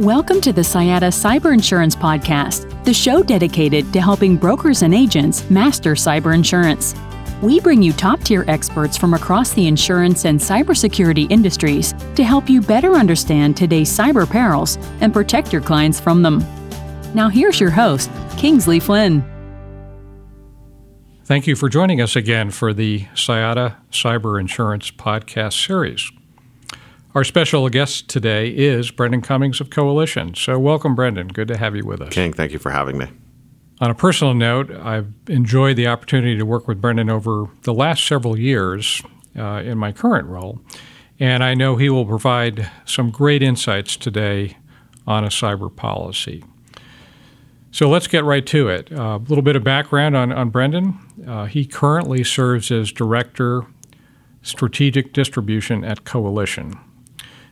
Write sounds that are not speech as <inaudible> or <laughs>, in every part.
Welcome to the Sayata Cyber Insurance Podcast, the show dedicated to helping brokers and agents master cyber insurance. We bring you top tier experts from across the insurance and cybersecurity industries to help you better understand today's cyber perils and protect your clients from them. Now, here's your host, Kingsley Flynn. Thank you for joining us again for the Sayata Cyber Insurance Podcast series. Our special guest today is Brendan Cummings of Coalition. So, welcome, Brendan. Good to have you with us. King, thank you for having me. On a personal note, I've enjoyed the opportunity to work with Brendan over the last several years uh, in my current role, and I know he will provide some great insights today on a cyber policy. So let's get right to it. A uh, little bit of background on, on Brendan. Uh, he currently serves as Director Strategic Distribution at Coalition.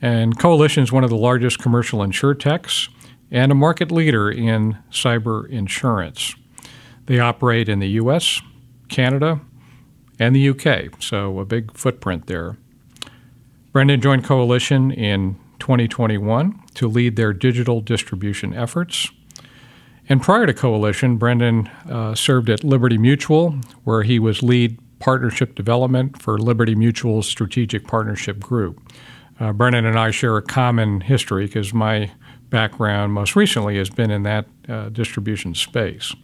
And Coalition is one of the largest commercial insurtechs and a market leader in cyber insurance. They operate in the US, Canada, and the UK, so a big footprint there. Brendan joined Coalition in 2021 to lead their digital distribution efforts. And prior to Coalition, Brendan uh, served at Liberty Mutual, where he was lead partnership development for Liberty Mutual's strategic partnership group. Uh, Brendan and I share a common history because my background most recently has been in that uh, distribution space.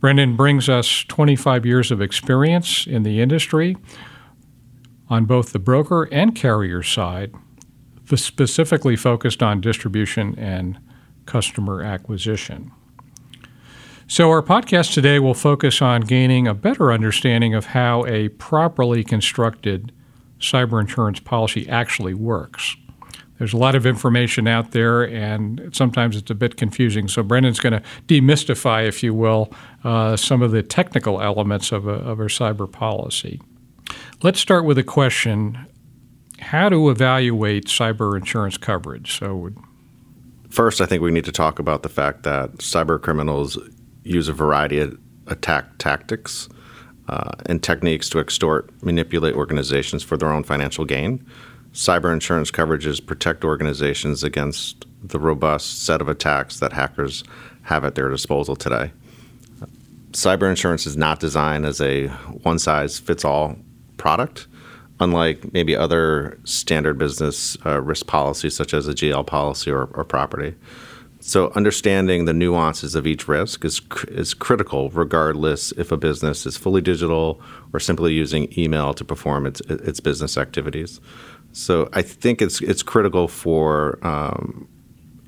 Brendan brings us 25 years of experience in the industry on both the broker and carrier side, specifically focused on distribution and customer acquisition. So, our podcast today will focus on gaining a better understanding of how a properly constructed cyber insurance policy actually works there's a lot of information out there, and sometimes it's a bit confusing. So Brendan's going to demystify, if you will, uh, some of the technical elements of, a, of our cyber policy. Let's start with a question: How to evaluate cyber insurance coverage? So, first, I think we need to talk about the fact that cyber criminals use a variety of attack tactics. Uh, and techniques to extort, manipulate organizations for their own financial gain cyber insurance coverages protect organizations against the robust set of attacks that hackers have at their disposal today. Cyber insurance is not designed as a one size fits all product, unlike maybe other standard business uh, risk policies such as a GL policy or, or, property. So, understanding the nuances of each risk is, is critical, regardless if a business is fully digital or simply using email to perform its, its business activities. So I think it's it's critical for um,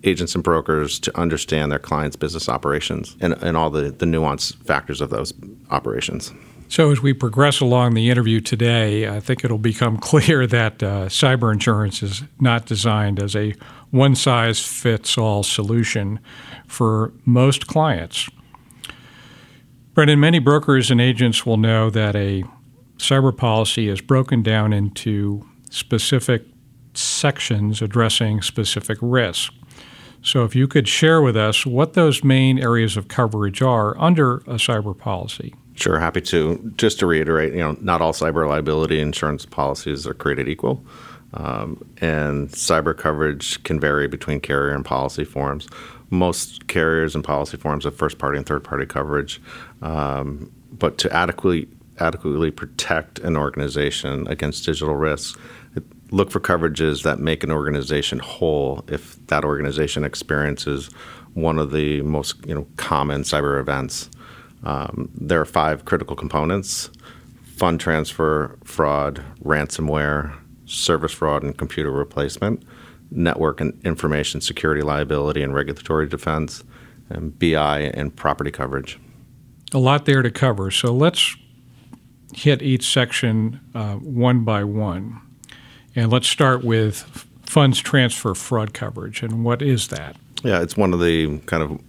agents and brokers to understand their clients' business operations and, and all the, the nuance factors of those operations. So, as we progress along the interview today, I think it'll become <laughs> clear that uh, cyber insurance is not designed as a one size fits all solution for most clients. Brendan, many brokers and agents will know that a cyber policy is broken down into specific sections addressing specific risks. So, if you could share with us what those main areas of coverage are under a cyber policy. Sure, happy to. Just to reiterate, you know, not all cyber liability insurance policies are created equal, um, and cyber coverage can vary between carrier and policy forms. Most carriers and policy forms have first-party and third-party coverage, um, but to adequately adequately protect an organization against digital risks, look for coverages that make an organization whole if that organization experiences one of the most you know common cyber events. Um, there are five critical components: fund transfer, fraud, ransomware, service fraud, and computer replacement, network and information security liability and regulatory defense, and BI and property coverage. A lot there to cover. So let's hit each section uh, one by one. And let's start with funds transfer fraud coverage. And what is that? Yeah, it's one of the kind of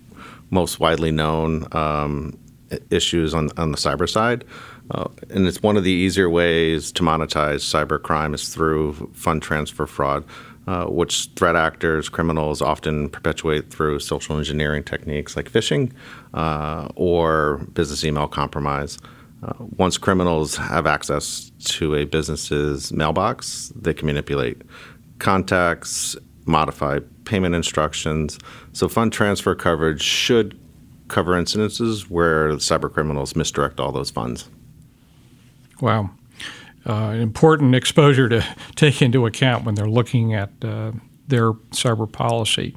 most widely known um, issues on, on the cyber side. Uh, and it's one of the easier ways to monetize cyber crime is through fund transfer fraud, uh, which threat actors, criminals often perpetuate through social engineering techniques like phishing uh, or business email compromise. Uh, once criminals have access to a business's mailbox, they can manipulate contacts, modify payment instructions. So, fund transfer coverage should cover incidences where cyber criminals misdirect all those funds. Wow. Uh, important exposure to <laughs> take into account when they're looking at uh, their cyber policy.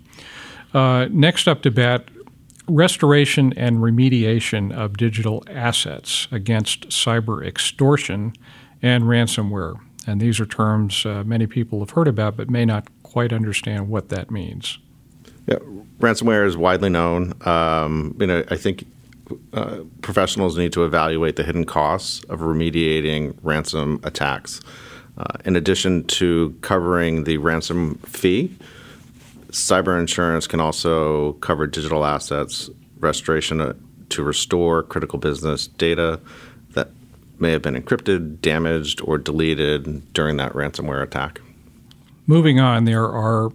Uh, next up to bat restoration and remediation of digital assets against cyber extortion and ransomware. And these are terms uh, many people have heard about but may not quite understand what that means. Yeah, ransomware is widely known. Um, you know, I think uh, professionals need to evaluate the hidden costs of remediating ransom attacks. Uh, in addition to covering the ransom fee, cyber insurance can also cover digital assets, restoration uh, to restore critical business data that may have been encrypted, damaged, or deleted during that ransomware attack. Moving on, there are,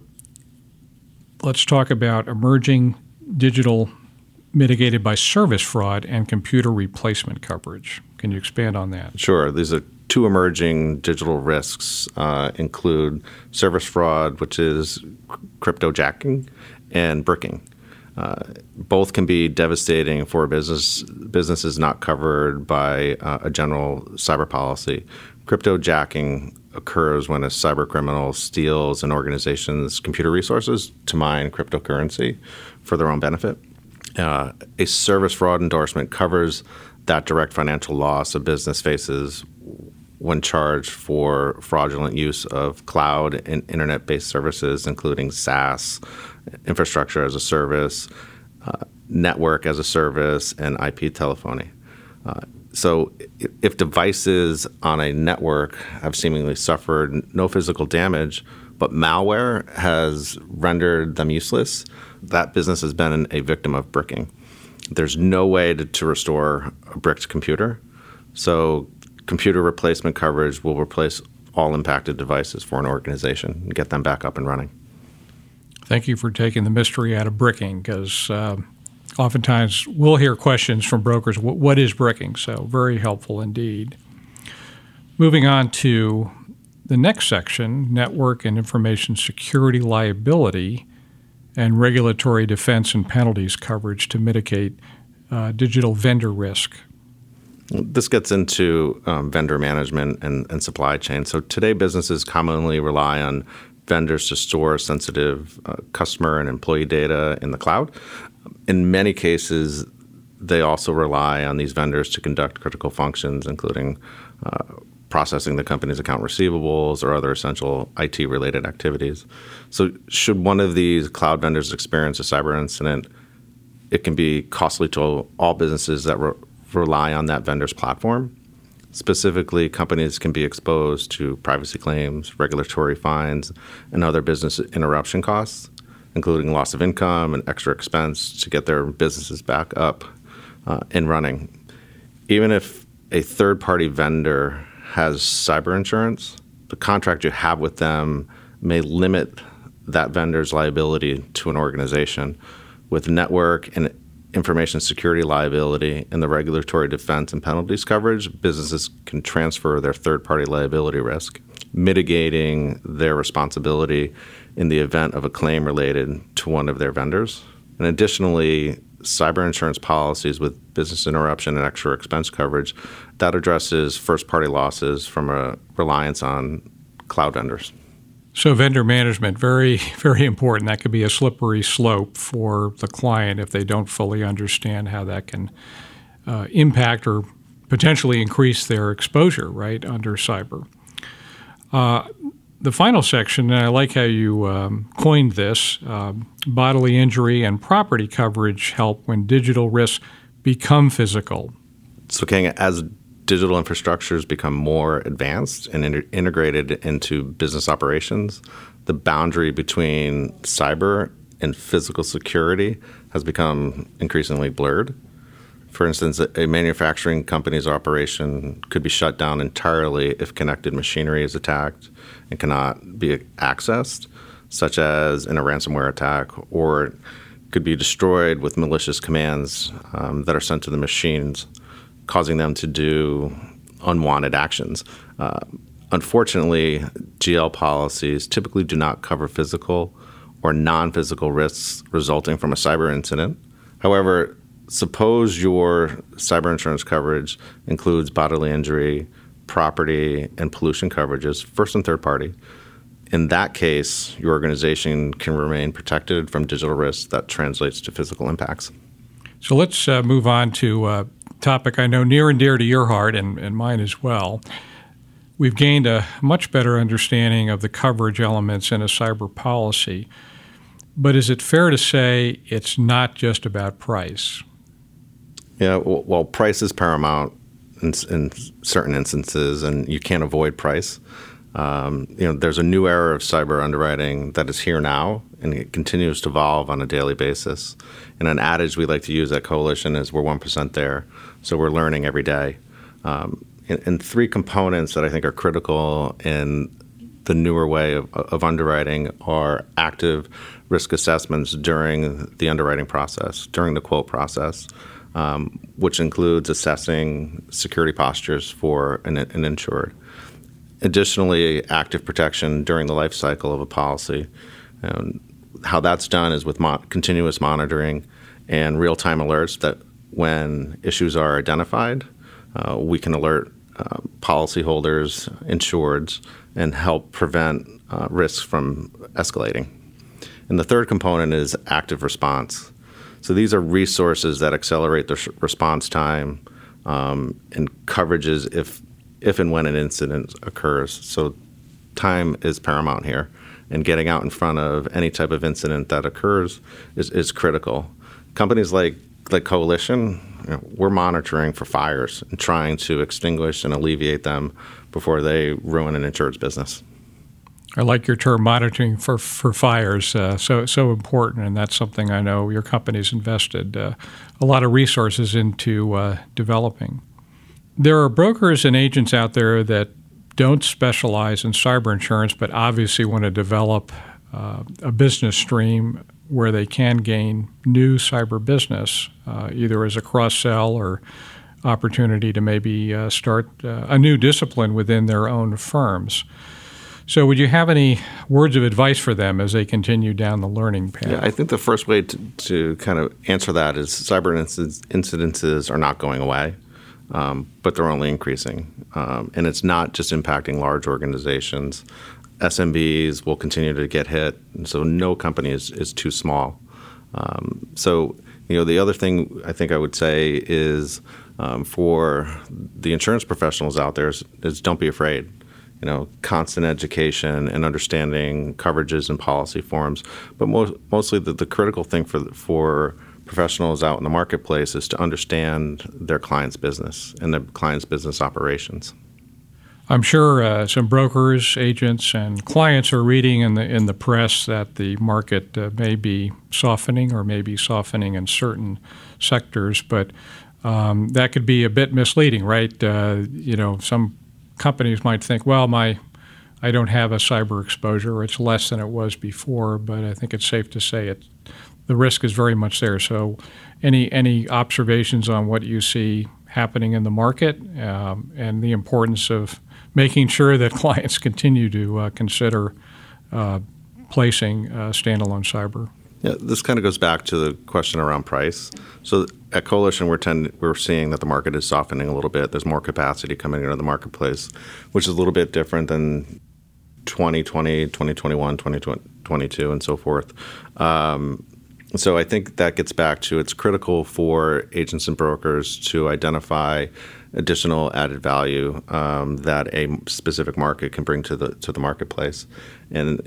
let's talk about emerging digital mitigated by service fraud and computer replacement coverage. Can you expand on that? Sure. These are two emerging digital risks uh, include service fraud, which is cryptojacking, and bricking. Uh, both can be devastating for business businesses not covered by uh, a general cyber policy. Cryptojacking occurs when a cyber criminal steals an organization's computer resources to mine cryptocurrency for their own benefit. Uh, a service fraud endorsement covers that direct financial loss a business faces when charged for fraudulent use of cloud and internet based services, including SaaS, infrastructure as a service, uh, network as a service, and IP telephony. Uh, so, if devices on a network have seemingly suffered no physical damage, but malware has rendered them useless, that business has been a victim of bricking. There's no way to, to restore a bricked computer. So, computer replacement coverage will replace all impacted devices for an organization and get them back up and running. Thank you for taking the mystery out of bricking because uh, oftentimes we'll hear questions from brokers what is bricking? So, very helpful indeed. Moving on to the next section network and information security liability and regulatory defense and penalties coverage to mitigate uh, digital vendor risk. This gets into um, vendor management and, and supply chain. So today, businesses commonly rely on vendors to store sensitive uh, customer and employee data in the cloud. In many cases, they also rely on these vendors to conduct critical functions, including uh, processing the company's account receivables or other essential IT related activities. So, should one of these cloud vendors experience a cyber incident, it can be costly to all businesses that re- rely on that vendor's platform. Specifically, companies can be exposed to privacy claims, regulatory fines, and other business interruption costs, including loss of income and extra expense to get their businesses back up uh, and running. Even if a third party vendor has cyber insurance, the contract you have with them may limit that vendor's liability to an organization. With network and information security liability and the regulatory defense and penalties coverage, businesses can transfer their third party liability risk, mitigating their responsibility in the event of a claim related to one of their vendors. And additionally, cyber insurance policies with business interruption and extra expense coverage that addresses first party losses from a reliance on cloud vendors. So vendor management very <laughs> very important. That could be a slippery slope for the client if they don't fully understand how that can uh, impact or potentially increase their exposure right under cyber. Uh, the final section, and I like how you um, coined this um, bodily injury and property coverage help when digital risks become physical. So, King, as digital infrastructures become more advanced and inter- integrated into business operations, the boundary between cyber and physical security has become increasingly blurred. For instance, a manufacturing company's operation could be shut down entirely if connected machinery is attacked and cannot be accessed, such as in a ransomware attack, or could be destroyed with malicious commands um, that are sent to the machines, causing them to do unwanted actions. Uh, unfortunately, GL policies typically do not cover physical or non physical risks resulting from a cyber incident. However, suppose your cyber insurance coverage includes bodily injury, property, and pollution coverages, first and third party. In that case, your organization can remain protected from digital risks that translates to physical impacts. So let's uh, move on to a topic I know near and dear to your heart and, and mine as well. We've gained a much better understanding of the coverage elements in a cyber policy. But is it fair to say it's not just about price? Yeah, well, price is paramount in, in certain instances, and you can't avoid price. Um, you know, there's a new era of cyber underwriting that is here now, and it continues to evolve on a daily basis. And an adage we like to use at Coalition is "We're one percent there," so we're learning every day. Um, and, and, three components that I think are critical in the newer way of, of underwriting are active risk assessments during the underwriting process, during the quote process um, which includes assessing security postures for an, an, insured. Additionally, active protection during the life cycle of a policy. And how that's done is with mo- continuous monitoring and real time alerts that when issues are identified, uh, we can alert uh, policyholders, insureds, and help prevent uh, risks from escalating. And the third component is active response. So these are resources that accelerate the response time um, and coverages if if and when an incident occurs. So time is paramount here, and getting out in front of any type of incident that occurs is, is critical. Companies like like Coalition, you know, we're monitoring for fires and trying to extinguish and alleviate them before they ruin an insurance business. I like your term monitoring for, for fires. Uh, so so important, and that's something I know your company's invested uh, a lot of resources into uh, developing. There are brokers and agents out there that don't specialize in cyber insurance, but obviously want to develop uh, a business stream where they can gain new cyber business, uh, either as a cross sell or opportunity to maybe uh, start a new discipline within their own firms. So, would you have any words of advice for them as they continue down the learning path? Yeah, I think the first way to, to kind of answer that is cyber incidences are not going away, um, but they're only increasing. Um, and it's not just impacting large organizations. SMBs will continue to get hit, so no company is, is too small. Um, so, you know, the other thing I think I would say is um, for the insurance professionals out there is, is don't be afraid you know, constant education and understanding coverages and policy forms. But most, mostly, the, the critical thing for for professionals out in the marketplace is to understand their client's business and their client's business operations. I'm sure uh, some brokers, agents, and clients are reading in the in the press that the market uh, may be softening or may be softening in certain sectors, but um, that could be a bit misleading, right? Uh, you know, some companies might think, well, my I don't have a cyber exposure. It's less than it was before, but I think it's safe to say it. The risk is very much there. So, any any observations on what you see happening in the market um, and the importance of making sure that <laughs> clients continue to uh, consider uh, placing uh, standalone cyber? Yeah, this kind of goes back to the question around price. So at Coalition, we're tend, we're seeing that the market is softening a little bit. There's more capacity coming into the marketplace, which is a little bit different than 2020, 2021, 2022, and so forth. Um, so I think that gets back to it's critical for agents and brokers to identify additional added value um, that a specific market can bring to the to the marketplace. And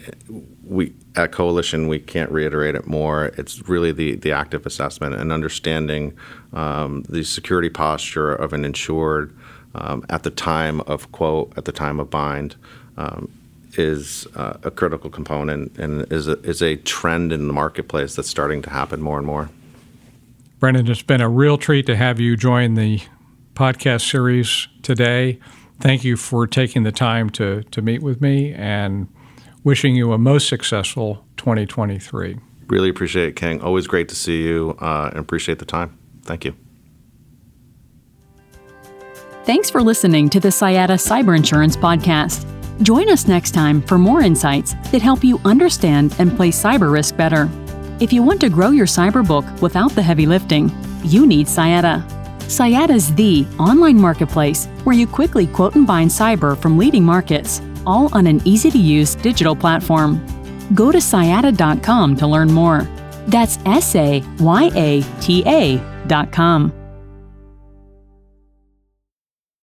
we at Coalition we can't reiterate it more. It's really the the active assessment and understanding um, the security posture of an insured um, at the time of quote at the time of bind. Um, is uh, a critical component and is a, is a trend in the marketplace that's starting to happen more and more. Brendan, it's been a real treat to have you join the podcast series today. Thank you for taking the time to, to meet with me and wishing you a most successful 2023. Really appreciate it, King. Always great to see you uh, and appreciate the time. Thank you. Thanks for listening to the Sayata Cyber Insurance Podcast. Join us next time for more insights that help you understand and play cyber risk better. If you want to grow your cyber book without the heavy lifting, you need Sayata. is the online marketplace where you quickly quote and bind cyber from leading markets, all on an easy to use digital platform. Go to sayata.com to learn more. That's S A Y A T A.com.